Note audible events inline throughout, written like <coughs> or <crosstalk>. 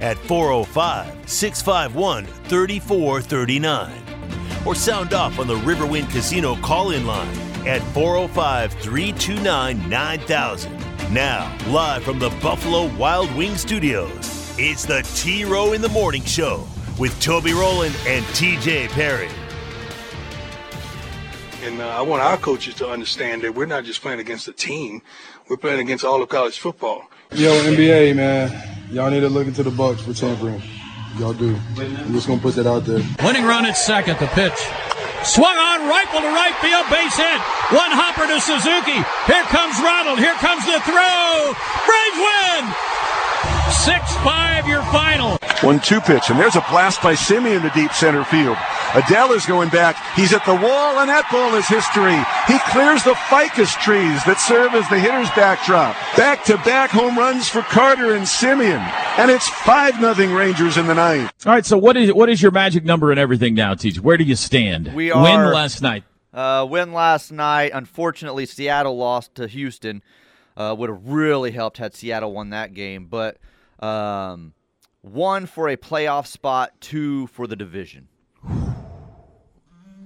at 405 651 3439 or sound off on the Riverwind Casino call in line at 405 329 9000. Now, live from the Buffalo Wild Wing Studios, it's the T Row in the Morning Show with Toby Rowland and TJ Perry. And uh, I want our coaches to understand that we're not just playing against a team, we're playing against all of college football. Yo, NBA, man, y'all need to look into the Bucks for tampering. Y'all do. I'm just gonna put that out there. Winning run at second. The pitch. Swung on, rifle to right field, base hit. One hopper to Suzuki. Here comes Ronald. Here comes the throw. Braves win. 6-5 your final. One two pitch, and there's a blast by Semien to deep center field. Adell is going back. He's at the wall, and that ball is history. He clears the ficus trees that serve as the hitter's backdrop. Back to back home runs for Carter and Semien. And it's 5 nothing Rangers in the ninth. All right, so what is what is your magic number and everything now, Teach? Where do you stand? We are, Win last night. Uh, win last night. Unfortunately, Seattle lost to Houston. Uh, would have really helped had Seattle won that game, but um, one for a playoff spot, two for the division.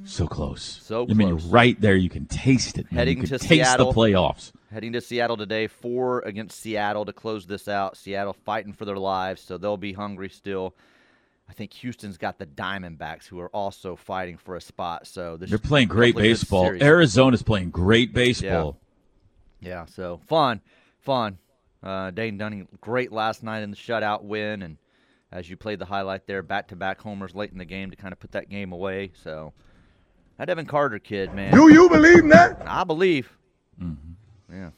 So close. So I mean, close. right there, you can taste it. man. Heading to taste Seattle. the playoffs. Heading to Seattle today, four against Seattle to close this out. Seattle fighting for their lives, so they'll be hungry still. I think Houston's got the Diamondbacks, who are also fighting for a spot. So this They're playing great baseball. Arizona's playing great baseball. Yeah, so fun, fun. Uh, Dane Dunning, great last night in the shutout win, and as you played the highlight there, back-to-back homers late in the game to kind of put that game away. So that Evan Carter kid, man, Do you believe that? I believe. Mm-hmm. Yeah,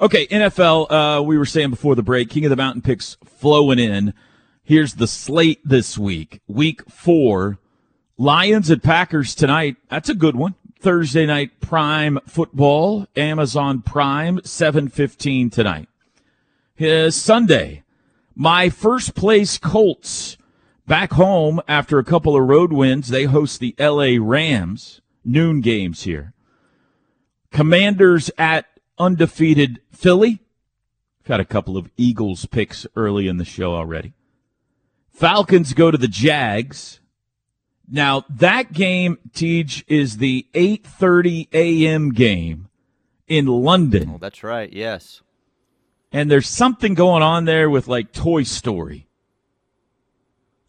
Okay, NFL. Uh, we were saying before the break, King of the Mountain picks flowing in. Here's the slate this week. Week four, Lions at Packers tonight. That's a good one. Thursday night prime football, Amazon Prime, seven fifteen tonight. Uh, Sunday, my first place Colts back home after a couple of road wins. They host the L.A. Rams. Noon games here. Commanders at undefeated Philly. Got a couple of Eagles picks early in the show already. Falcons go to the Jags. Now that game, Tej, is the 8:30 a.m. game in London, oh, that's right. Yes, and there's something going on there with like Toy Story.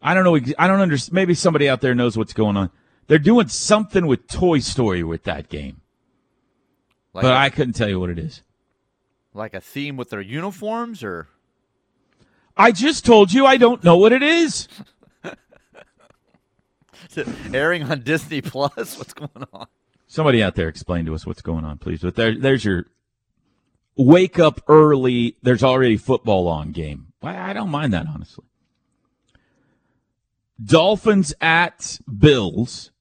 I don't know. I don't understand. Maybe somebody out there knows what's going on. They're doing something with Toy Story with that game, like but I couldn't tell you what it is. like a theme with their uniforms, or I just told you I don't know what it is. <laughs> is airing on Disney Plus? <laughs> What's going on? Somebody out there explain to us what's going on, please. But there, there's your wake up early. There's already football on game. I don't mind that honestly. Dolphins at Bills.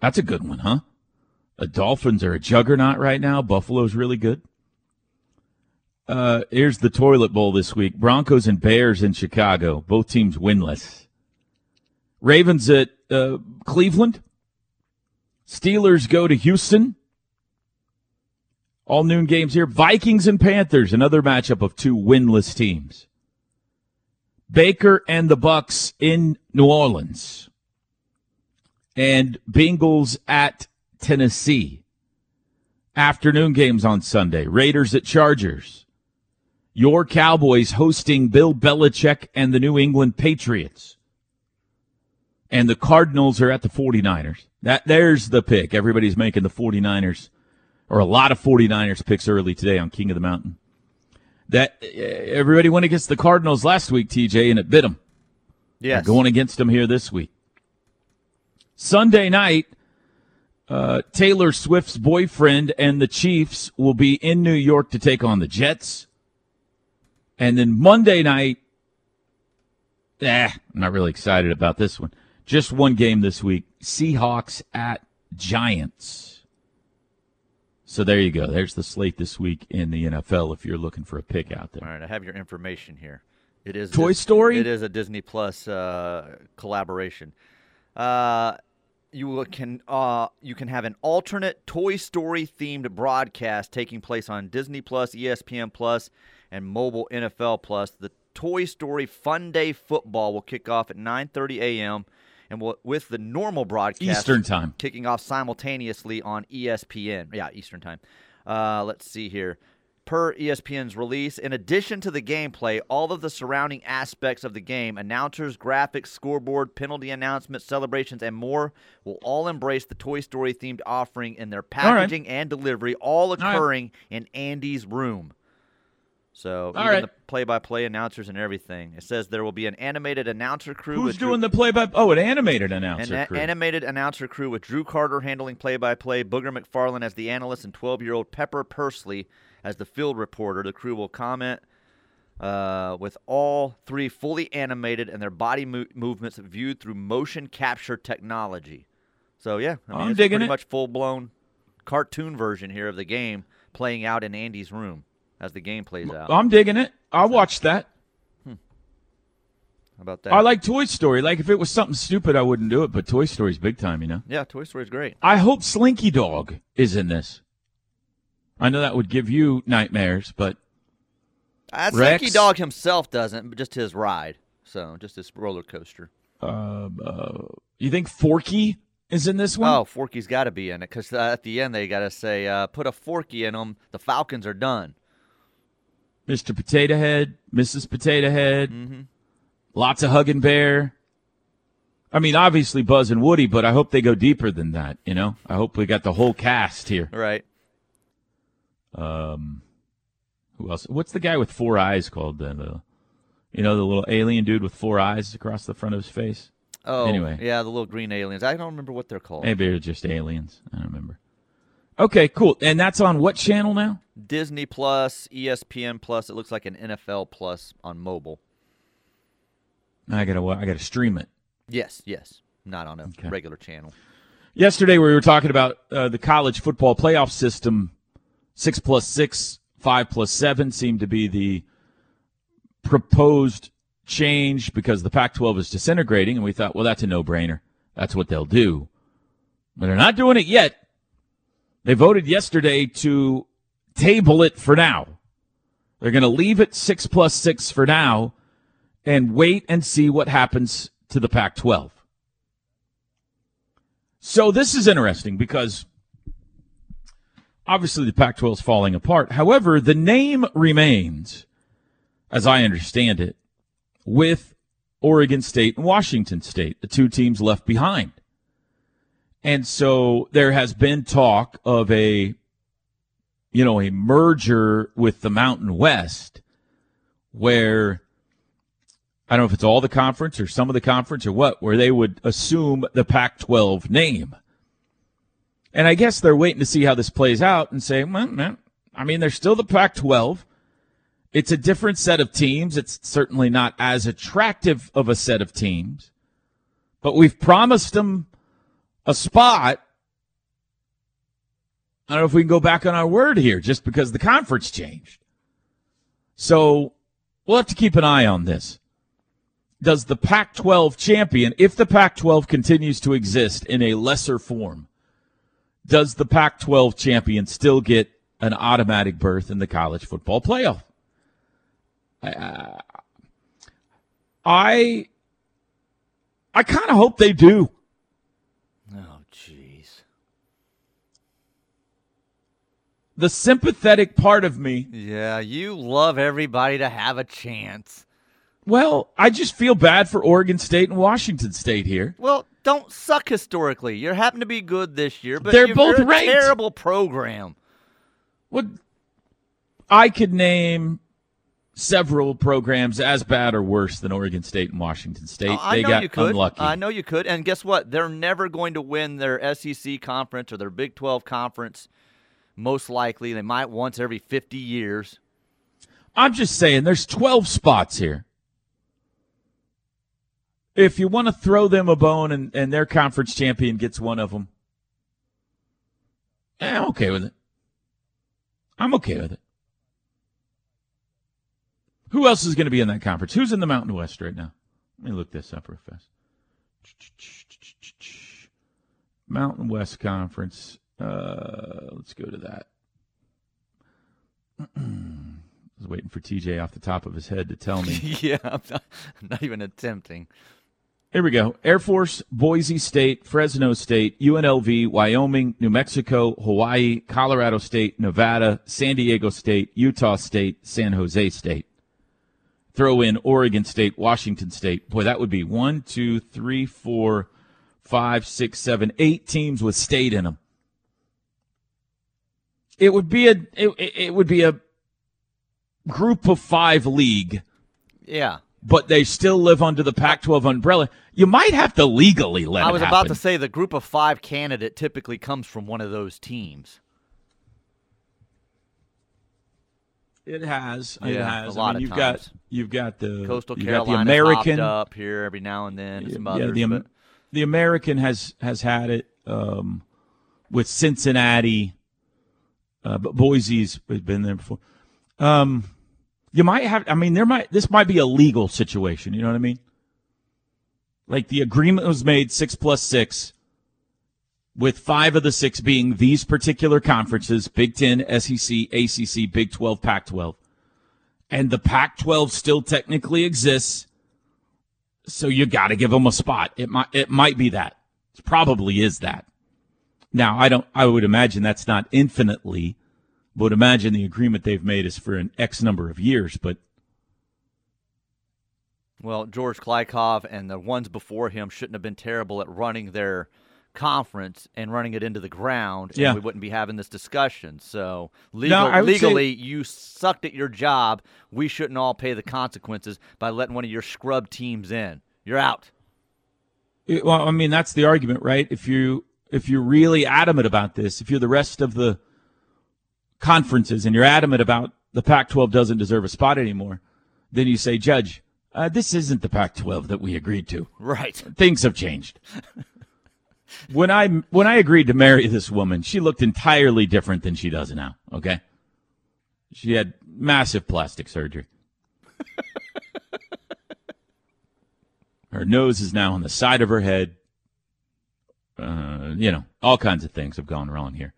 That's a good one, huh? The Dolphins are a juggernaut right now. Buffalo's really good. Uh, here's the toilet bowl this week. Broncos and Bears in Chicago. Both teams winless. Ravens at uh, Cleveland. Steelers go to Houston. All noon games here. Vikings and Panthers, another matchup of two winless teams. Baker and the Bucks in New Orleans. And Bengals at Tennessee. Afternoon games on Sunday. Raiders at Chargers. Your Cowboys hosting Bill Belichick and the New England Patriots. And the Cardinals are at the 49ers. That there's the pick. Everybody's making the 49ers or a lot of 49ers picks early today on King of the Mountain. That eh, everybody went against the Cardinals last week, TJ, and it bit them. Yes, They're going against them here this week. Sunday night, uh, Taylor Swift's boyfriend and the Chiefs will be in New York to take on the Jets. And then Monday night, Eh, I'm not really excited about this one. Just one game this week Seahawks at Giants. So there you go. There's the slate this week in the NFL if you're looking for a pick out there. All right, I have your information here. It is Toy Dis- Story? It is a Disney Plus uh, collaboration. Uh, you can uh, you can have an alternate Toy Story themed broadcast taking place on Disney Plus, ESPN Plus, and mobile NFL Plus. The Toy Story Fun Day Football will kick off at 9:30 a.m. and will, with the normal broadcast Eastern time. kicking off simultaneously on ESPN. Yeah, Eastern time. Uh, let's see here. Per ESPN's release, in addition to the gameplay, all of the surrounding aspects of the game announcers, graphics, scoreboard, penalty announcements, celebrations, and more will all embrace the Toy Story themed offering in their right. packaging and delivery, all occurring in Andy's room. So, All even right. the play by play announcers and everything. It says there will be an animated announcer crew. Who's with Drew- doing the play by? Oh, an animated an announcer a- crew. animated announcer crew with Drew Carter handling play-by-play, Booger McFarland as the analyst, and 12-year-old Pepper Persley as the field reporter. The crew will comment uh, with all three fully animated and their body mo- movements viewed through motion capture technology. So yeah, I mean, I'm it's digging pretty it. much full-blown cartoon version here of the game playing out in Andy's room as the game plays out. I'm digging it. I'll watch that. How about that? I like Toy Story. Like if it was something stupid, I wouldn't do it. But Toy Story's big time, you know. yeah, Toy Story's great. I hope Slinky Dog is in this. I know that would give you nightmares, but Uh, Slinky Dog himself doesn't, but just his ride. So just his roller coaster. uh, uh, you think Forky is in this one? Oh, Forky's got to be in it because uh, at the end they got to say, uh, "Put a Forky in them." The Falcons are done. Mr. Potato Head, Mrs. Potato Head, Mm-hmm. Lotso Hugging Bear. I mean, obviously Buzz and Woody, but I hope they go deeper than that. You know, I hope we got the whole cast here. Right. Um, who else? What's the guy with four eyes called? The, the you know, the little alien dude with four eyes across the front of his face. Oh, Anyway. yeah, the little green aliens. I don't remember what they're called. Maybe they're just aliens. I don't remember. Okay, cool. And that's on what channel now? Disney Plus, ESPN Plus. It looks like an NFL Plus on mobile. I gotta, I gotta stream it. Yes, yes, not on a Okay. regular channel. Yesterday we were talking about uh, the college football playoff system. Six plus six, five plus seven seemed to be the proposed change because the Pac-12 is disintegrating, and we thought, well, that's a no-brainer. That's what they'll do. But they're not doing it yet. They voted yesterday to table it for now. They're going to leave it six plus six for now and wait and see what happens to the Pac 12. So this is interesting because obviously the Pac 12 is falling apart. However, the name remains, as I understand it, with Oregon State and Washington State, the two teams left behind. And so there has been talk of a, you know, a merger with the Mountain West where I don't know if it's all the conference or some of the conference or what, where they would assume the Pac 12 name. And I guess they're waiting to see how this plays out and say, well, man, I mean, they're still the Pac 12. It's a different set of teams. It's certainly not as attractive of a set of teams, but we've promised them a spot. I don't know if we can go back on our word here just because the conference changed. So we'll have to keep an eye on this. Does the Pac 12 champion, if the Pac 12 continues to exist in a lesser form, does the Pac 12 champion still get an automatic berth in the college football playoff? I, uh, I, I kind of hope they do. Oh, jeez. The sympathetic part of me, Yeah, you love everybody to have a chance. well, I just feel bad for Oregon State and Washington State here. Well, don't suck historically. You happen to be good this year, but They're you're, both ranked. terrible program. What I could name several programs as bad or worse than Oregon State and Washington State. Oh, they got unlucky. I know you could. And guess what? They're never going to win their SEC conference or their Big 12 conference. Most likely, they might once every 50 years. I'm just saying there's 12 spots here. if you want to throw them a bone and, and their conference champion gets one of them, eh, I'm okay with it. I'm okay with it. Who else is going to be in that conference? Who's in the Mountain West right now? Let me look this up real fast. Mountain West Conference. Uh, let's go to that. <clears throat> I was waiting for TJ off the top of his head to tell me. <laughs> yeah, I'm not, I'm not even attempting. Here we go. Air Force, Boise State, Fresno State, UNLV, Wyoming, New Mexico, Hawaii, Colorado State, Nevada, San Diego State, Utah State, San Jose State. Throw in Oregon State, Washington State. Boy, that would be one, two, three, four, five, six, seven, eight teams with state in them. It would be a it, it would be a group of five league. Yeah. But they still live under the Pac-12 umbrella. You might have to legally let. I was about to say the group of five candidate typically comes from one of those teams. It has. it has. a lot I mean, of you've times. got you've got the Coastal you got the American up here every now and then. and yeah, others, the, but the American has has had it um, with Cincinnati, uh, but Boise's been there before. Um, you might have. I mean, there might this might be a legal situation. You know what I mean? Like the agreement was made six plus six, with five of the six being these particular conferences: Big Ten, SEC, ACC, Big Twelve, Pac twelve, and the Pac twelve still technically exists. So you got to give them a spot. It might it might be that. It probably is that. Now I don't. I would imagine that's not infinitely. Would imagine the agreement they've made is for an X number of years, but well, George Kliavkoff and the ones before him shouldn't have been terrible at running their conference and running it into the ground, and Yeah. we wouldn't be having this discussion. So legal, I would say- legally, you sucked at your job. We shouldn't all pay the consequences by letting one of your scrub teams in. You're out. It- well, I mean, that's the argument, right? If you if you're really adamant about this, if you're the rest of the conferences and you're adamant about the Pac-12 doesn't deserve a spot anymore, then you say, Judge, uh, this isn't the Pac-12 that we agreed to. Right. Things have changed. <laughs> when I when I agreed to marry this woman, she looked entirely different than she does now. Okay, she had massive plastic surgery. <laughs> her nose is now on the side of her head. Uh, you know, all kinds of things have gone wrong here.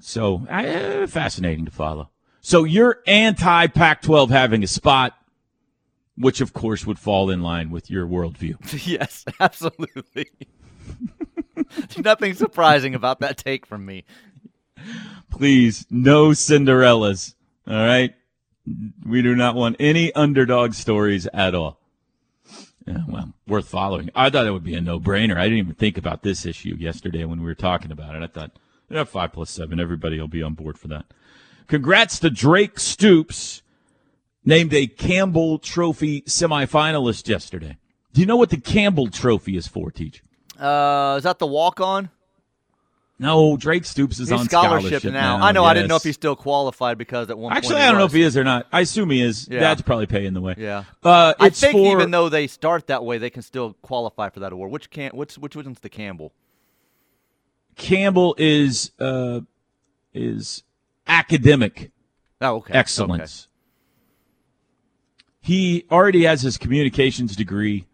So, uh, fascinating to follow. So, you're anti Pac 12 having a spot, which of course would fall in line with your worldview. <laughs> yes, absolutely. <laughs> Nothing surprising about that take from me. Please, no Cinderellas. All right? We do not want any underdog stories at all. Yeah, well, worth following. I thought it would be a no brainer. I didn't even think about this issue yesterday when we were talking about it. I thought, yeah, five plus seven. Everybody will be on board for that. Congrats to Drake Stoops, named a Campbell Trophy semifinalist yesterday. Do you know what the Campbell Trophy is for, Teach? Uh, is that the walk on? No, Drake Stoops is He's on scholarship, scholarship now. I know. I didn't know if yes. he's still qualified because at one Actually, point I don't know if he is or not. I assume he is. Yeah. Dad's probably paying the way. Yeah. Uh, I think for, even though they start that way, they can still qualify for that award. Which can't? which which one's the Campbell? Campbell is uh, is academic Oh, okay. excellence. He already has his communications degree.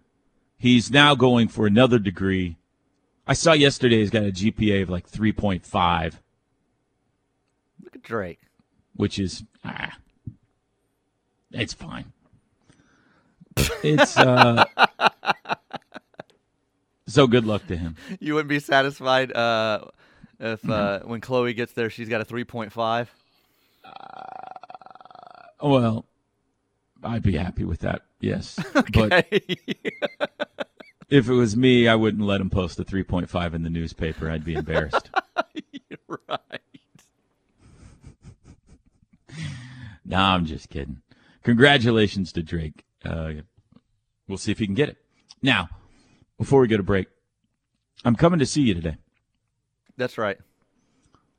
He's now going for another degree. I saw yesterday he's got a GPA of like 3.5, Look at Drake. which is ah, it's fine. It's uh <laughs> so good luck to him. You wouldn't be satisfied uh, if uh, Mm-hmm. when Chloe gets there, she's got a three point five. Well, I'd be happy with that. Yes. <laughs> But Okay. If it was me, I wouldn't let him post a 3.5 in the newspaper. I'd be embarrassed. <laughs> right. <laughs> nah, I'm just kidding. Congratulations to Drake. Uh, we'll see if he can get it. Now, before we go to break, I'm coming to see you today. That's right.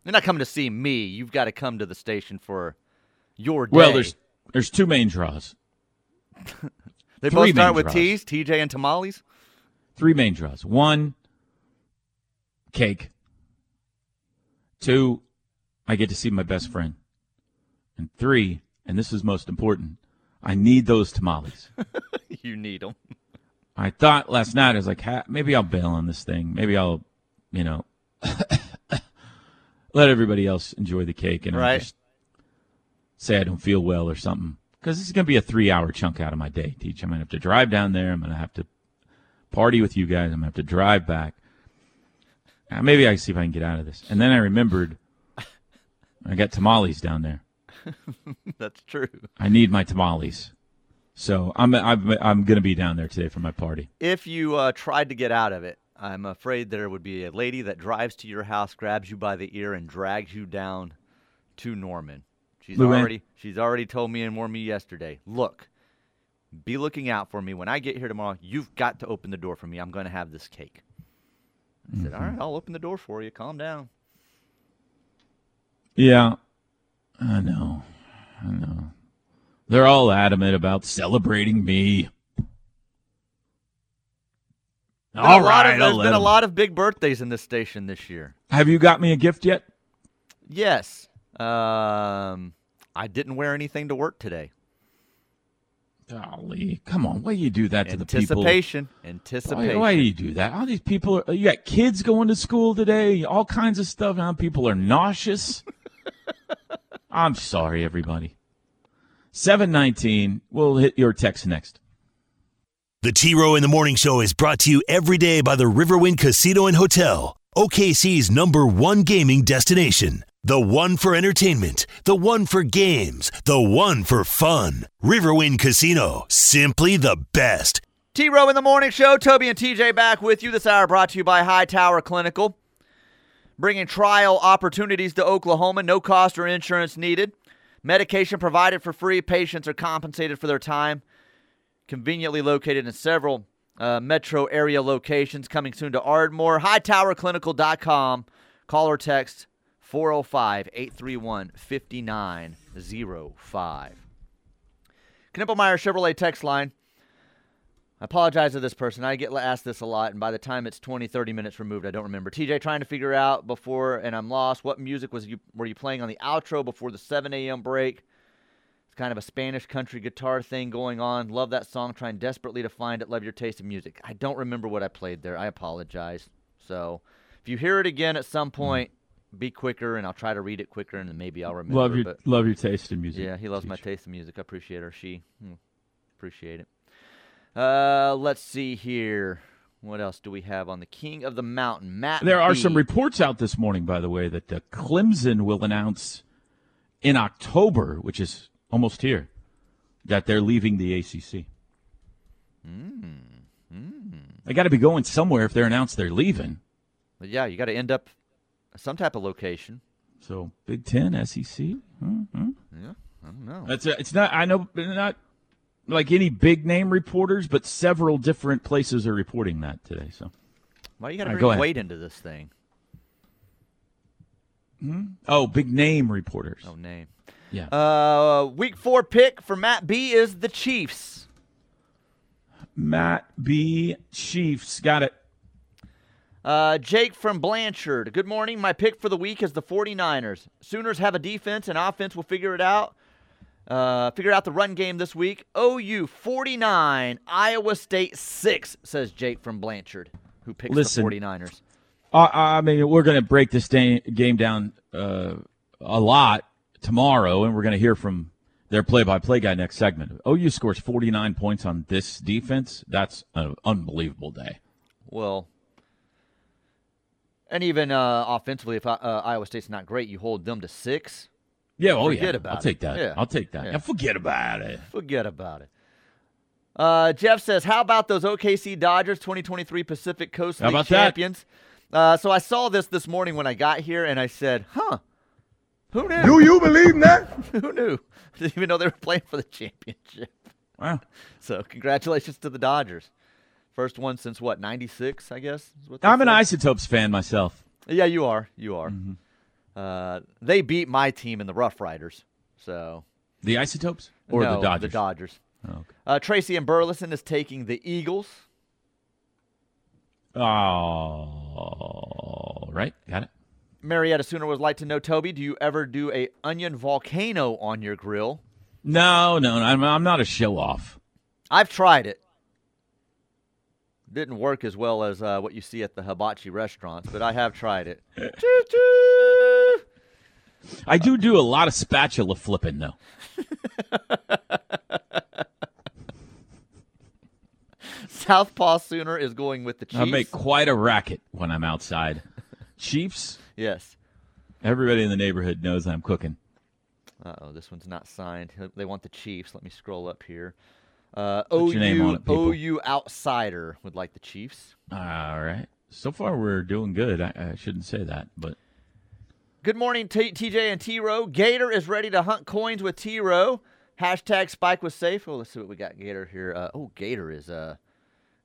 You're not coming to see me. You've got to come to the station for your day. Well, there's there's two main draws. the <laughs> They Three both start with draws. T's, TJ and tamales. Three main draws. One, cake. Two, I get to see my best friend. And three, and this is most important, I need those tamales. <laughs> you need them. I thought last night, I was like, maybe I'll bail on this thing. Maybe I'll, you know, <coughs> let everybody else enjoy the cake and Right. just say I don't feel well or something. Because this is going to be a three hour chunk out of my day, Teach. I'm going to have to drive down there. I'm going to have to party with you guys. I'm to have to drive back. Uh, maybe I can see if I can get out of this. And then I remembered I got tamales down there. <laughs> That's true. I need my tamales. So I'm I'm I'm going to be down there today for my party. If you uh, tried to get out of it, I'm afraid there would be a lady that drives to your house, grabs you by the ear, and drags you down to Norman. She's Luann. already she's already told me and warned me yesterday. Look, be looking out for me when I get here tomorrow. You've got to open the door for me. I'm going to have this cake. I said, "All right, I'll open the door for you. Calm down." Yeah, I know. I know. They're all adamant about celebrating me. Been All lot of- right, there's been a lot of big birthdays in this station this year. Have you got me a gift yet? Yes. Um, I didn't wear anything to work today. Golly, come on! Why do you do that to the people? Anticipation. Why, Anticipation. why do you do that? All these people are. You got kids going to school today. All kinds of stuff. Now people are nauseous. <laughs> I'm sorry, everybody. Seven nineteen. We'll hit your text next. The T Row in the Morning Show is brought to you every day by the Riverwind Casino and Hotel, OKC's number one gaming destination. The one for entertainment, the one for games, the one for fun. Riverwind Casino, simply the best. T Row in the Morning Show. Toby and TJ back with you this hour brought to you by High Tower Clinical. Bringing trial opportunities to Oklahoma, no cost or insurance needed. Medication provided for free. Patients are compensated for their time. Conveniently located in several uh, metro area locations. Coming soon to Ardmore. HighTowerClinical.com. Call or text 405 831 5905. Knippelmeyer Chevrolet text line. I apologize to this person. I get asked this a lot, and by the time it's 20, 30 minutes removed, I don't remember. TJ trying to figure out before, and I'm lost. What music was you were you playing on the outro before the 7 a.m. break? It's kind of a Spanish country guitar thing going on. Love that song. Trying desperately to find it. Love your taste in music. I don't remember what I played there. I apologize. So, if you hear it again at some point, be quicker, and I'll try to read it quicker, and then maybe I'll remember. Love your but love your taste in music. yeah, he loves my taste in music. I appreciate her. She hmm, appreciate it. Uh, let's see here. What else do we have on the King of the Mountain, Matt? There are B. some reports out this morning, by the way, that uh, Clemson will announce in October, which is almost here, that they're leaving the ACC. mm They got to be going somewhere if they're announced they're leaving. But yeah, you got to end up some type of location. So Big Ten, SEC. hmm Yeah, I don't know. That's a, it's not. I know not like any big name reporters, but several different places are reporting that today. So Why you got to All right, bring go weight into this thing? oh, big name reporters. Oh, name. Yeah. Uh, week four pick for Matt B is the Chiefs. Matt B. Chiefs got it. Uh, Jake from Blanchard. Good morning. My pick for the week is the 49ers. Sooners have a defense and offense will figure it out. Uh, figure out the run game this week. OU 49, Iowa State 6, says Jake from Blanchard, who picks Listen. the 49ers. Uh, I mean, we're going to break this da- game down uh, a lot tomorrow, and we're going to hear from their play-by-play guy next segment. OU scores 49 points on this defense. That's an unbelievable day. Well, and even uh, offensively, if uh, Iowa State's not great, you hold them to six. Yeah, oh Forget yeah, about I'll it. take that. Yeah. I'll take that. Yeah. Yeah, forget about it. Forget about it. Uh, Jeff says, "How about those OKC Dodgers 2023 Pacific Coast How League champions?" Uh, so I saw this this morning when I got here, and I said, "Huh? Who knew? Do you believe that? <laughs> Who knew? <laughs> Didn't even know they were playing for the championship." Wow. <laughs> So congratulations to the Dodgers. First one since what '96, I guess. is what I'm an said. Isotopes fan myself. Yeah, you are. You are. Mm-hmm. Uh, they beat my team in the Rough Riders. So The Isotopes or no, the Dodgers? The Dodgers. Okay. Uh, Tracy and Burleson is taking the Eagles. Oh, right. Got it. Marietta Sooner would like to know, Toby, do you ever do a onion volcano on your grill? No, no, no I'm, I'm not a show off. I've tried it. Didn't work as well as uh, what you see at the hibachi restaurants, but I have tried it. <laughs> I do do a lot of spatula flipping, though. <laughs> Southpaw Sooner is going with the Chiefs. I make quite a racket when I'm outside. <laughs> Chiefs, yes. everybody in the neighborhood knows I'm cooking. Uh oh, this one's not signed. They want the Chiefs. Let me scroll up here. Uh, Put your name on OU, it. OU outsider would like the Chiefs. All right. So far, we're doing good. I, I shouldn't say that, but Good morning, T- TJ and T Row. Gator is ready to hunt coins with T Row. Hashtag Spike was safe. Oh, let's see what we got. Gator here. Uh, oh, Gator is uh,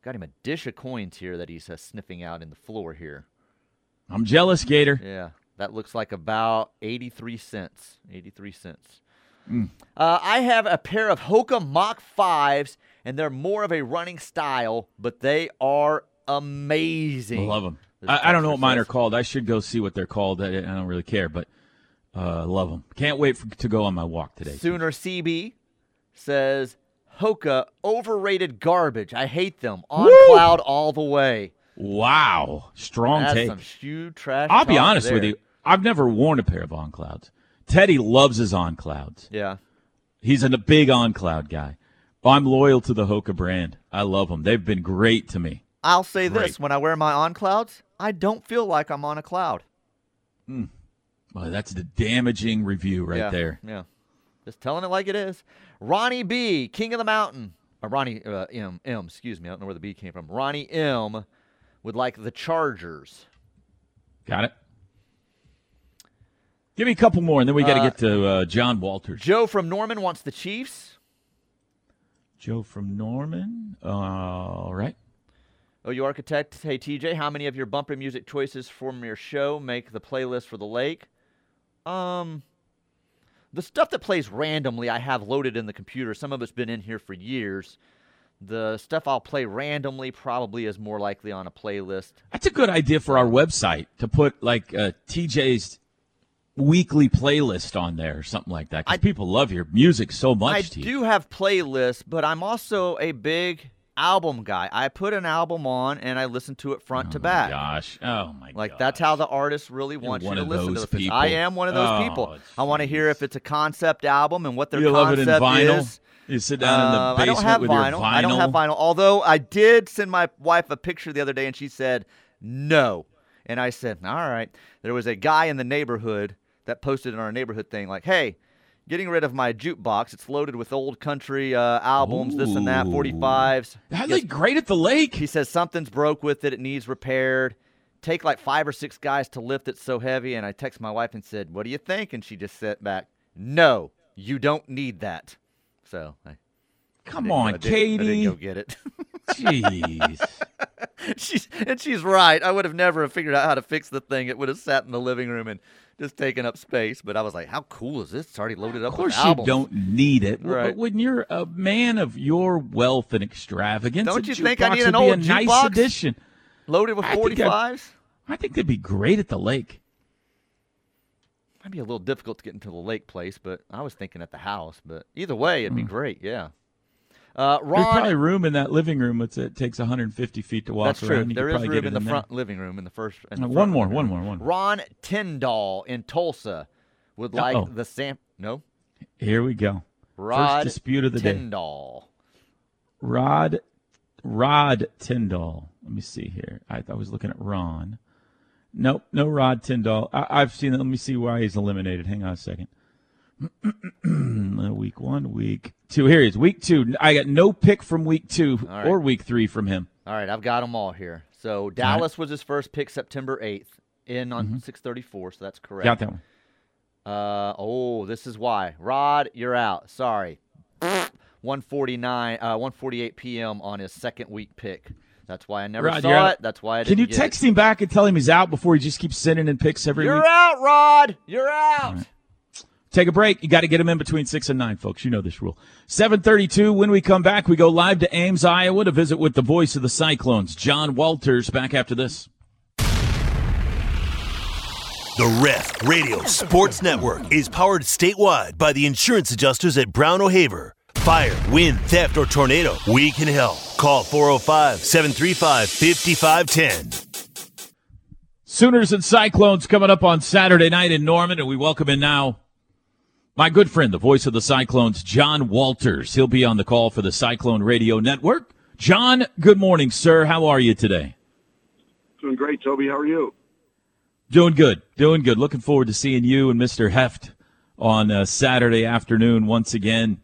got him a dish of coins here that he's uh, sniffing out in the floor here. I'm jealous, Gator. Yeah, that looks like about 83 cents. 83 cents. Mm. Uh, I have a pair of Hoka Mach 5s, and they're more of a running style, but they are amazing. I love them. I, I don't know what mine are called. I should go see what they're called. I, I don't really care, but uh, love them. Can't wait for, to go on my walk today. Sooner CB says Hoka overrated garbage. I hate them. On Woo! cloud all the way. Wow, strong That's take. some shoe trash. I'll be honest with you. I've never worn a pair of on clouds. Teddy loves his on clouds. Yeah. He's a big on cloud guy. I'm loyal to the Hoka brand. I love them. They've been great to me. I'll say Great. this: when I wear my on clouds, I don't feel like I'm on a cloud. Well, that's the damaging review right yeah, there. Yeah. Just telling it like it is. Ronnie B, King of the Mountain. Or Ronnie uh, M, M, excuse me. I don't know where the B came from. Ronnie M would like the Chargers. Got it. Give me a couple more, and then we got to Uh, get to uh, John Walters. Joe from Norman wants the Chiefs. Joe from Norman. All right. Oh, you architect. Hey, TJ, how many of your bumper music choices from your show make the playlist for the lake? Um, the stuff that plays randomly, I have loaded in the computer. Some of it's been in here for years. The stuff I'll play randomly probably is more likely on a playlist. That's a good idea for our website to put like uh, TJ's weekly playlist on there or something like that. 'cause I- people love your music so much. I do have playlists, but I'm also a big album guy. I put an album on and I listen to it front Oh to back. Gosh. Oh my. God. Like gosh. that's how the artist really wants one you to listen to it. people. I am one of those Oh, people. I want to hear if it's a concept album and what their You love it concept in vinyl. is. You sit down in the Uh, I basement don't have with vinyl. your vinyl. I don't have vinyl. Although I did send my wife a picture the other day and she said no. And I said, all right. There was a guy in the neighborhood that posted in our neighborhood thing like, hey, getting rid of my jukebox. It's loaded with old country uh, albums, this and that, 45s. That looked great at the lake. he says something's broke with it. It needs repaired. Take like five or six guys to lift it so heavy. And I text my wife and said, "What do you think?" And she just sent back, "No, you don't need that." So I Come go- on, I didn't- I didn't Katie. go get it. <laughs> Jeez. she's and she's right. I would have never have figured out how to fix the thing. It would have sat in the living room and just taking up space. But I was like, "How cool is this? It's already loaded up Of course, you don't need it. Right. But when you're a man of your wealth and extravagance, Don't you think I need an old a nice jukebox? addition? loaded with I think I- 45s. I think they'd be great at the lake. Might be a little difficult to get into the lake place, but I was thinking at the house. But either way, it'd be mm. great. Yeah. Uh, There's probably room in that living room. It's, it takes 150 feet to walk that's around. true. There is room in the there. front living room in the first. in the one more, one more, one more. Ron Tyndall in Tulsa would like Uh-oh. the Sam. No, Here we go. Rod First dispute of the day. Tyndall. Rod Rod Tyndall. Let me see here. I, I was looking at Ron. Nope, no Rod Tyndall. I, I've seen it. Let me see why he's eliminated. Hang on a second. Uh, week one, week two. Here he is. Week two. I got no pick from week two right. or week three from him. All right, I've got them all here. So Dallas was his first pick, September eighth, in on six thirty four. So that's correct. Mm-hmm. Got that one. Uh oh, this is why. Rod, you're out. Sorry. 149 uh 148 p.m. on his second week pick. That's why I never Rod, you're saw out. it. That's why I Can didn't Can you text it. him back and tell him he's out before he just keeps sending in picks every week? You're out, Rod. You're out. Take a break. You got to get them in between six and nine, folks. You know this rule. 732. When we come back, we go live to Ames, Iowa to visit with the voice of the Cyclones, John Walters, back after this. The Ref Radio Sports Network is powered statewide by the insurance adjusters at Brown O'Haver. Fire, wind, theft, or tornado, we can help. Call 405 735 5510. Sooners and Cyclones coming up on Saturday night in Norman, and we welcome in now my good friend, the voice of the Cyclones, John Walters. He'll be on the call for the Cyclone Radio Network. John, good morning, sir. How are you today? Doing great, Toby. How are you? Doing good. Doing good. Looking forward to seeing you and Mr. Heft on uh, Saturday afternoon once again.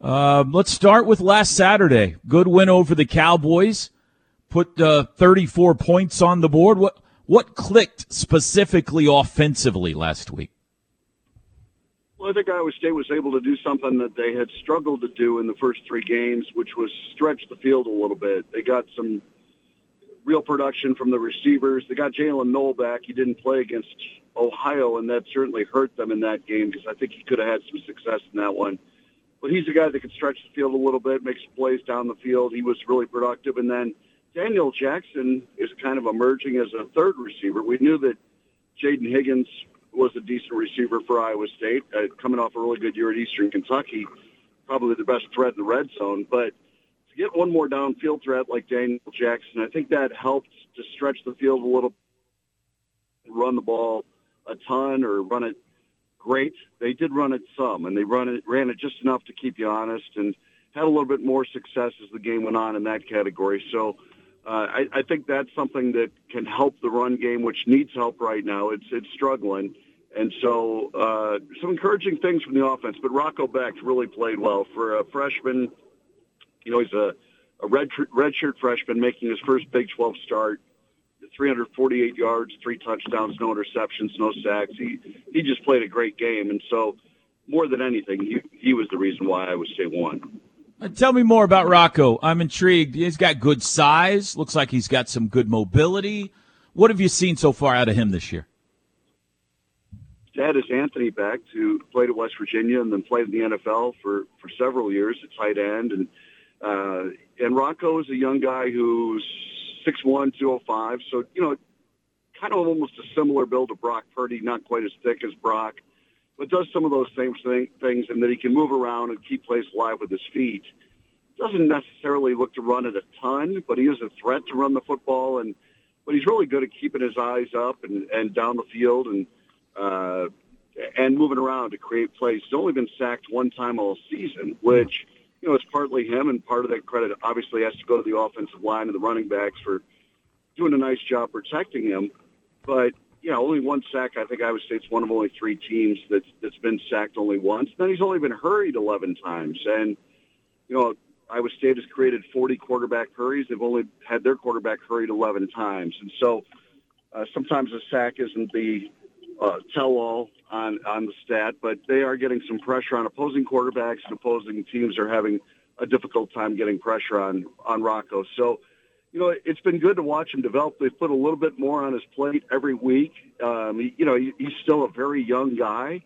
Uh, let's start with last Saturday. Good win over the Cowboys. Put uh, 34 points on the board. What what clicked specifically offensively last week? Well, I think Iowa State was able to do something that they had struggled to do in the first three games, which was stretch the field a little bit. They got some real production from the receivers. They got Jaylin Noel back. He didn't play against Ohio, and that certainly hurt them in that game because I think he could have had some success in that one. But he's a guy that can stretch the field a little bit, makes plays down the field. He was really productive. And then Daniel Jackson is kind of emerging as a third receiver. We knew that Jayden Higgins was a decent receiver for Iowa State, uh, coming off a really good year at Eastern Kentucky, probably the best threat in the red zone. But to get one more downfield threat like Daniel Jackson, I think that helped to stretch the field a little, run the ball a ton or run it great. They did run it some, and they run it ran it just enough to keep you honest, and had a little bit more success as the game went on in that category. So. Uh, I, I think that's something that can help the run game, which needs help right now. It's it's struggling, and so uh, some encouraging things from the offense. But Rocco Becht really played well for a freshman you know, he's a, a red redshirt freshman making his first Big 12 start. 348 yards, three touchdowns, no interceptions, no sacks. He he just played a great game, and so more than anything, he he was the reason why I would say won. Uh, tell me more about Rocco. I'm intrigued. He's got good size. Looks like he's got some good mobility. What have you seen so far out of him this year? Dad is Anthony Becht, who played at West Virginia and then played in the NFL for for several years at tight end and uh, and Rocco is a young guy who's 6'1", 205. So, you know, kind of almost a similar build to Brock Purdy, not quite as thick as Brock, but does some of those same thing, things and that he can move around and keep plays alive with his feet. Doesn't necessarily look to run it a ton, but he is a threat to run the football. And But he's really good at keeping his eyes up and, and down the field and uh, and moving around to create plays. He's only been sacked one time all season, which – you know, it's partly him, and part of that credit obviously has to go to the offensive line and the running backs for doing a nice job protecting him. But know, only one sack. I think Iowa State's one of only three teams that's that's been sacked only once. Then he's only been hurried 11 times, and you know, Iowa State has created 40 quarterback hurries. They've only had their quarterback hurried 11 times, and so uh, sometimes a sack isn't the uh, tell-all on on the stat, but they are getting some pressure on opposing quarterbacks, and opposing teams are having a difficult time getting pressure on on Rocco. So, you know, it's been good to watch him develop. They've put a little bit more on his plate every week. Um, you know, he, he's still a very young guy,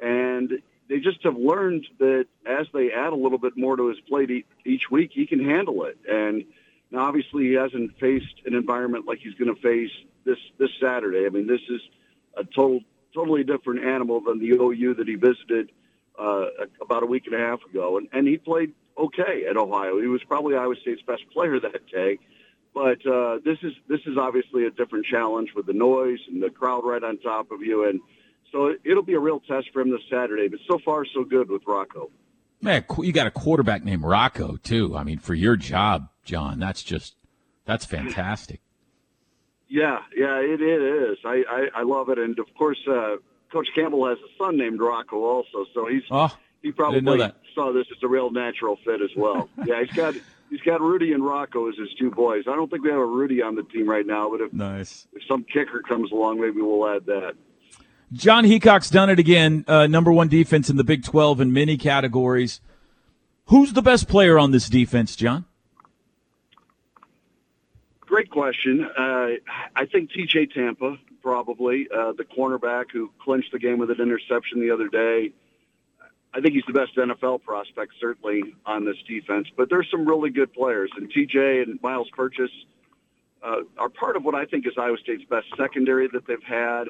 and they just have learned that as they add a little bit more to his plate each week, he can handle it. And now, obviously, he hasn't faced an environment like he's going to face this this Saturday. I mean, this is a total, totally different animal than the OU that he visited uh, about a week and a half ago, and, and he played okay at Ohio. He was probably Iowa State's best player <laughs> that day. But uh, this is this is obviously a different challenge with the noise and the crowd right on top of you, and so it'll be a real test for him this Saturday. But so far, so good with Rocco. Man, you got a quarterback named Rocco too. I mean, for your job, John, that's just that's fantastic. Yeah, yeah, it, it is. I, I, I love it, and of course, uh, Coach Campbell has a son named Rocco also, so he's oh, he probably saw this as a real natural fit as well. <laughs> yeah, he's got he's got Rudy and Rocco as his two boys. I don't think we have a Rudy on the team right now, but if nice if some kicker comes along, maybe we'll add that. Jon Heacock's done it again. Uh, number one defense in the Big Twelve in many categories. Who's the best player on this defense, John? Great question. Uh, I think TJ Tampa probably uh, the cornerback who clinched the game with an interception the other day. I think he's the best NFL prospect, certainly on this defense. But there's some really good players, and TJ and Myles Purchase uh, are part of what I think is Iowa State's best secondary that they've had.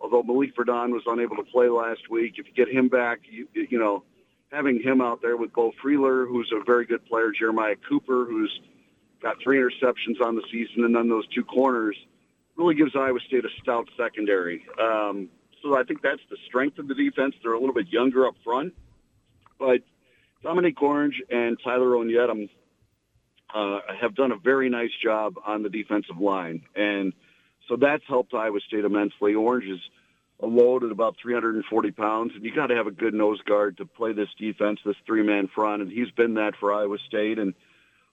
Although Malik Verdon was unable to play last week, if you get him back, you, you know, having him out there with Beau Freyler, who's a very good player, Jeremiah Cooper, who's got three interceptions on the season, and then those two corners really gives Iowa State a stout secondary. Um, so I think that's the strength of the defense. They're a little bit younger up front, but Dominique Orange and Tyler Onyedim uh, have done a very nice job on the defensive line, and so that's helped Iowa State immensely. Orange is a load at about 340 pounds, and you got to have a good nose guard to play this defense, this three-man front, and he's been that for Iowa State. And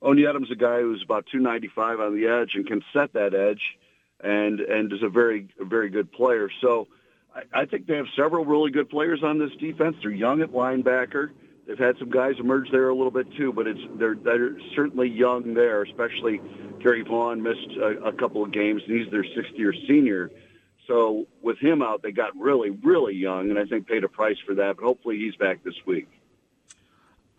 Onyedim's a guy who's about 295 on the edge and can set that edge, and and is a very very good player. So I, I think they have several really good players on this defense. They're young at linebacker. They've had some guys emerge there a little bit too, but it's they're they're certainly young there. Especially Gerry Vaughn missed a, a couple of games, and he's their sixth year senior. So with him out, they got really, really young, and I think paid a price for that. But hopefully, he's back this week.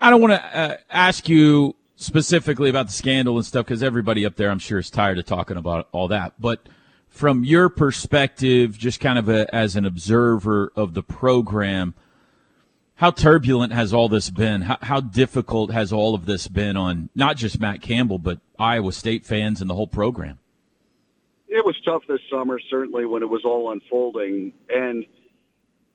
I don't want to uh, ask you specifically about the scandal and stuff because everybody up there, I'm sure, is tired of talking about all that. But from your perspective, just kind of a, as an observer of the program, how turbulent has all this been? How, how difficult has all of this been on not just Matt Campbell, but Iowa State fans and the whole program? It was tough this summer, certainly when it was all unfolding. And,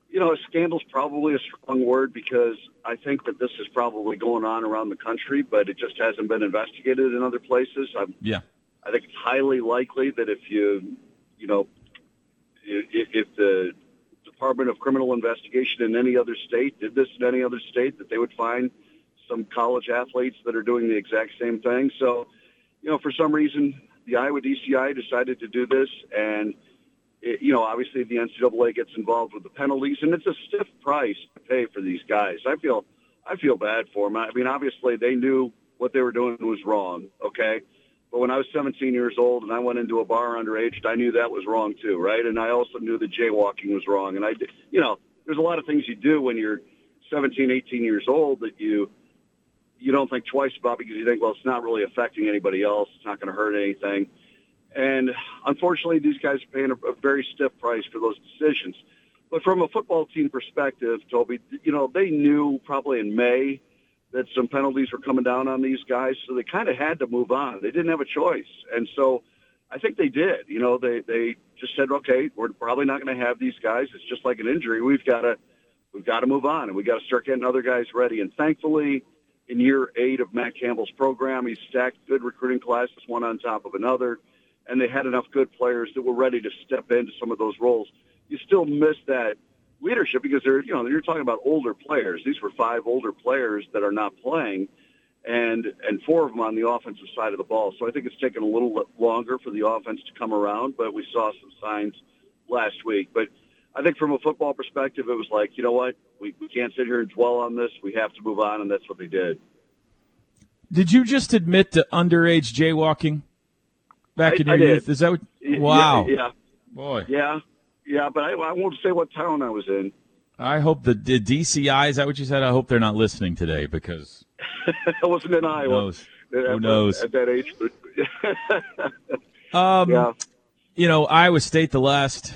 you know, a scandal's probably a strong word because I think that this is probably going on around the country, but it just hasn't been investigated in other places. I'm, yeah. I think it's highly likely that if you, you know, if, if the Department of Criminal Investigation in any other state did this in any other state, that they would find some college athletes that are doing the exact same thing. So, you know, for some reason, the Iowa DCI decided to do this, and it, you know, obviously the NCAA gets involved with the penalties, and it's a stiff price to pay for these guys. I feel, I feel bad for them. I mean, obviously they knew what they were doing was wrong. Okay. But when I was 17 years old and I went into a bar underage, I knew that was wrong too, right? And I also knew that jaywalking was wrong. And I, you know, there's a lot of things you do when you're 17, 18 years old that you you don't think twice about because you think, well, it's not really affecting anybody else. It's not going to hurt anything. And unfortunately, these guys are paying a, a very stiff price for those decisions. But from a football team perspective, Toby, you know, they knew probably in May that some penalties were coming down on these guys, so they kind of had to move on. They didn't have a choice. And so I think they did. You know, they, they just said, okay, we're probably not going to have these guys. It's just like an injury. We've got to, we've got to move on and we've got to start getting other guys ready. And thankfully, in year eight of Matt Campbell's program. He's stacked good recruiting classes, one on top of another, and they had enough good players that were ready to step into some of those roles. You still miss that leadership because they're, you know, you're talking about older players. These were five older players that are not playing, and and four of them on the offensive side of the ball. So I think it's taken a little longer for the offense to come around, but we saw some signs last week. But I think from a football perspective, it was like, you know what, we, we can't sit here and dwell on this. We have to move on, and that's what they did. Did you just admit to underage jaywalking back I, in your youth? Is that what? Yeah, Wow, Yeah, boy. yeah, yeah. But I, I won't say what town I was in. I hope the, the DCI is that what you said? I hope they're not listening today because <laughs> I wasn't in Iowa. knows? At, Who knows? At that age. <laughs> Um, yeah. you know, Iowa State the last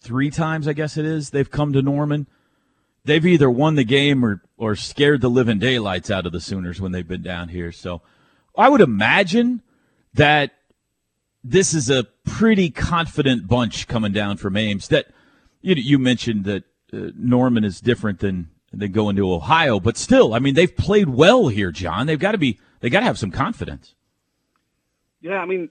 three times, I guess it is, they've come to Norman. They've either won the game or or scared the living daylights out of the Sooners when they've been down here. So I would imagine that this is a pretty confident bunch coming down from Ames. That you you mentioned that uh, Norman is different than than going to Ohio, but still, I mean, they've played well here, John. They've got to be they got to have some confidence. Yeah, I mean,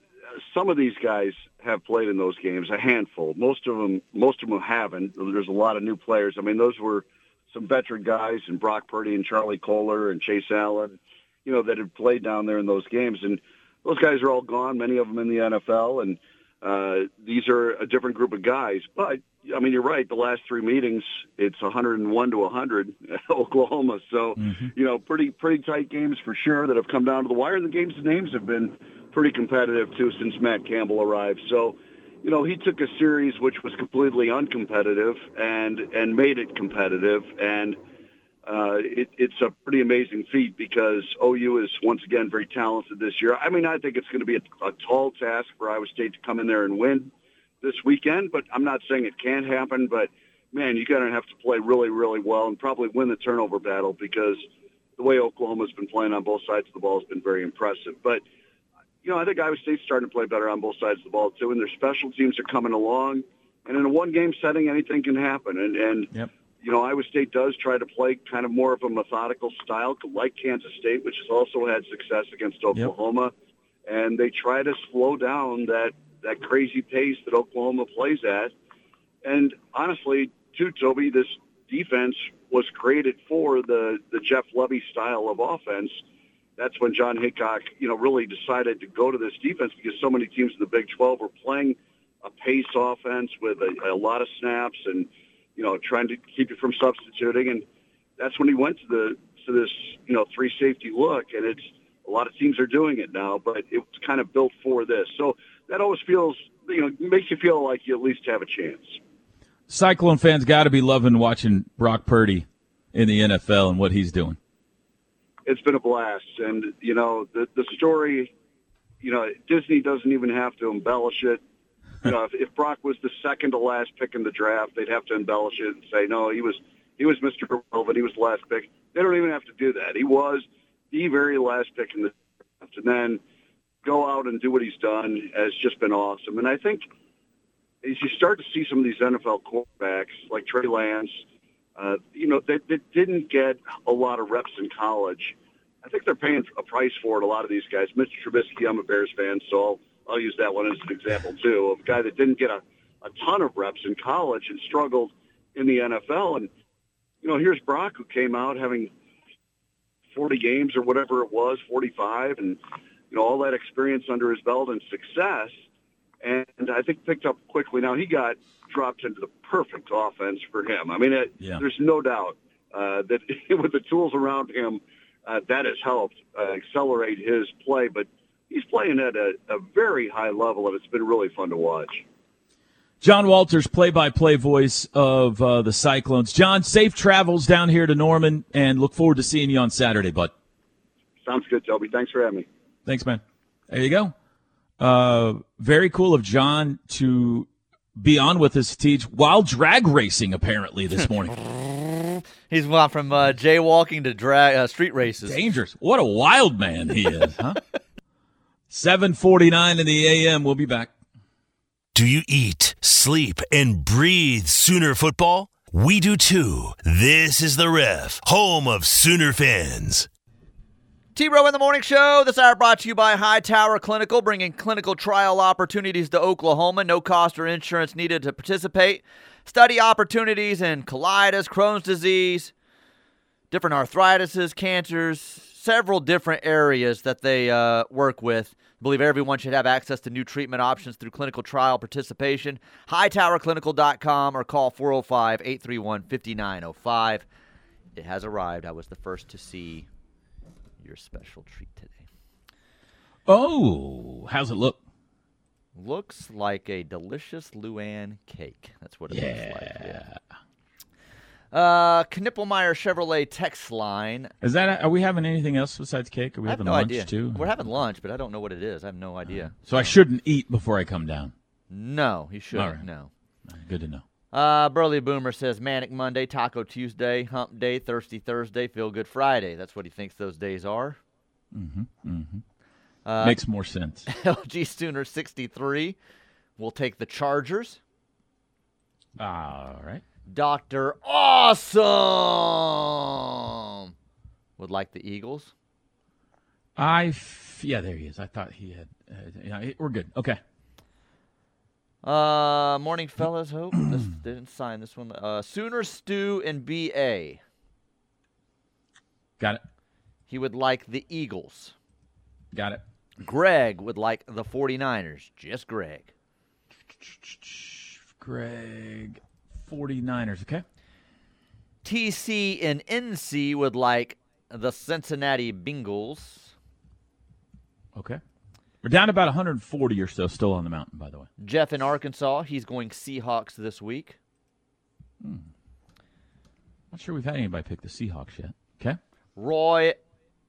some of these guys have played in those games, a handful. Most of them, most of them haven't. There's a lot of new players. I mean, those were some veteran guys, and Brock Purdy and Charlie Kolar and Chase Allen, you know, that had played down there in those games. And those guys are all gone. Many of them in the NFL, and uh, these are a different group of guys. But I mean, you're right. The last three meetings, it's 101 to 100 <laughs> Oklahoma. So, you know, pretty pretty tight games for sure that have come down to the wire. And the games' names have been pretty competitive too since Matt Campbell arrived. So, you know, he took a series which was completely uncompetitive and and made it competitive, and uh, it, it's a pretty amazing feat because OU is once again very talented this year. I mean, I think it's going to be a, a tall task for Iowa State to come in there and win this weekend, but I'm not saying it can't happen. But man, you're going to have to play really, really well and probably win the turnover battle because the way Oklahoma's been playing on both sides of the ball has been very impressive. But you know, I think Iowa State's starting to play better on both sides of the ball too, and their special teams are coming along. And in a one-game setting, anything can happen. And and Yep. You know, Iowa State does try to play kind of more of a methodical style, like Kansas State, which has also had success against Oklahoma. And they try to slow down that that crazy pace that Oklahoma plays at. And honestly, too, Toby, this defense was created for the the Jeff Lebby style of offense. That's when Jon Heacock, you know, really decided to go to this defense because so many teams in the Big 12 were playing a pace offense with a, a lot of snaps and you know trying to keep you from substituting. And that's when he went to the to this you know three safety look. And it's a lot of teams are doing it now, but it was kind of built for this. So that always feels you know makes you feel like you at least have a chance. Cyclone fans got to be loving watching Brock Purdy in the NFL and what he's doing. it's been a blast. And you know, the the story, you know, Disney doesn't even have to embellish it. You know, if, if Brock was the second to last pick in the draft, they'd have to embellish it and say, no, he was he was Mr. Irrelevant. He was the last pick. They don't even have to do that. He was the very last pick in the draft, and then go out and do what he's done has just been awesome. And I think as you start to see some of these NFL quarterbacks like Trey Lance, uh, you know, they, they didn't get a lot of reps in college. I think they're paying a price for it. A lot of these guys. Mr. Trubisky, I'm a Bears fan, so I'll, I'll use that one as an example too of a guy that didn't get a, a ton of reps in college and struggled in the NFL. And you know, here's Brock who came out having 40 games or whatever it was, 45, and you know all that experience under his belt and success. And I think picked up quickly. Now he got dropped into the perfect offense for him. I mean, it, Yeah. there's no doubt uh, that <laughs> with the tools around him, uh, that has helped uh, accelerate his play. But he's playing at a, a very high level, and it's been really fun to watch. John Walters, play-by-play voice of uh, the Cyclones. John, safe travels down here to Norman, and look forward to seeing you on Saturday, bud. Sounds good, Toby. Thanks for having me. Thanks, man. There you go. Uh, very cool of John to be on with us, Teach, while drag racing, apparently, this <laughs> morning. He's gone from uh, jaywalking to drag uh, street races. Dangerous. What a wild man he is, huh? <laughs> 749 in the AM. We'll be back. Do you eat, sleep, and breathe Sooner football? We do too. This is the Ref, home of Sooner fans. T Row in the Morning Show. This hour brought to you by Hightower Clinical, bringing clinical trial opportunities to Oklahoma. No cost or insurance needed to participate. Study opportunities in colitis, Crohn's disease, different arthritises, cancers, several different areas that they uh, work with. I believe everyone should have access to new treatment options through clinical trial participation. HightowerClinical.com or call 405 831 5905. It has arrived. I was the first to see your special treat today. Oh, how's it look? Looks like a delicious Luann cake. That's what it looks like. Yeah. Uh, Knippelmeyer Chevrolet text line. Is that? Are we having anything else besides cake? Are we I have having no lunch idea. too? We're having lunch, but I don't know what it is. I have no idea. so I shouldn't eat before I come down. No, he shouldn't. All right. No. Good to know. Uh, Burley Boomer says Manic Monday, Taco Tuesday, Hump Day, Thirsty Thursday, Feel Good Friday. That's what he thinks those days are. Mhm. Uh, Makes more sense. <laughs> LG Sooner 63 will take the Chargers. All right. Dr. Awesome would like the Eagles. I f- yeah, there he is. I thought he had. Uh, yeah, we're good. Okay. Uh, morning, fellas. Hope this <clears throat> didn't sign this one. Uh, Sooner Stew and BA. Got it. He would like the Eagles. Got it. Greg would like the 49ers. Just Greg. Greg, 49ers. Okay. TC and NC would like the Cincinnati Bengals. Okay. We're down about 140 or so still on the mountain, by the way. Jeff in Arkansas, he's going Seahawks this week. Hmm. Not sure we've had anybody pick the Seahawks yet. Okay. Roy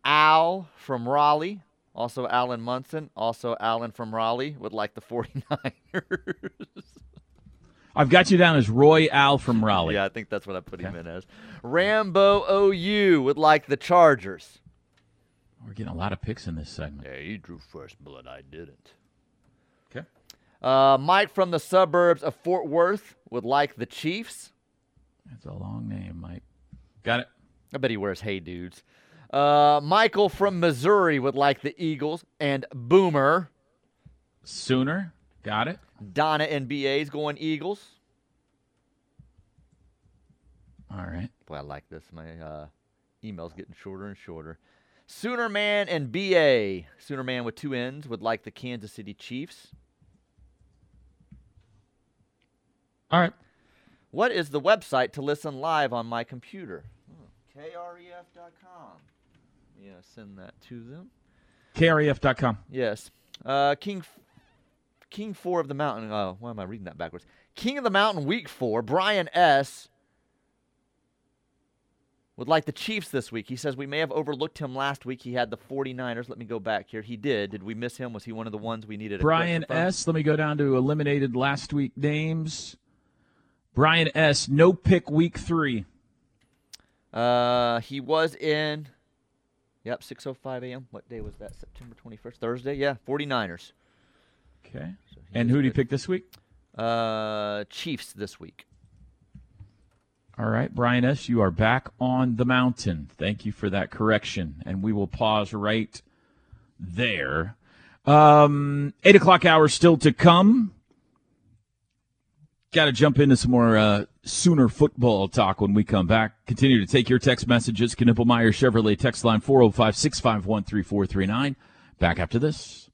Al from Raleigh. Also Alan Munson. Also Alan from Raleigh would like the 49ers. <laughs> I've got you down as Roy Al from Raleigh. yeah, I think that's what I put him in as. Rambo OU would like the Chargers. We're getting a lot of picks in this segment. Yeah, you drew first blood. I didn't. Okay. Uh, Mike from the suburbs of Fort Worth would like the Chiefs. That's a long name, Mike. Got it. I bet he wears Hey Dudes. Uh, Michael from Missouri would like the Eagles and Boomer. Sooner. Got it. Donna NBA is going Eagles. All right. Boy, I like this. My uh, email's getting shorter and shorter. Sooner Man and BA. Sooner Man with two N's would like the Kansas City Chiefs. All right. What is the website to listen live on my computer? Hmm, KREF.com. Yeah, send that to them. KREF.com. Yes. Uh, King King 4 of the Mountain. Oh, why am I reading that backwards? King of the Mountain week 4, Brian S. would like the Chiefs this week. He says we may have overlooked him last week. He had the 49ers. Let me go back here. He did. Did we miss him? Was he one of the ones we needed Brian? S. Let me go down to eliminated last week names. Brian S. No pick week three. Uh, he was in. Yep, 6:05 a.m. What day was that? September 21st, Thursday. Yeah, 49ers. Okay. So And who do you pick this week? Uh, Chiefs this week. All right, Brian S., you are back on the mountain. Thank you for that correction. And we will pause right there. Um, eight o'clock hour still to come. Got to jump into some more uh, Sooner football talk when we come back. Continue to take your text messages. Knippelmeyer Chevrolet text line 405 651 3439. Back after this.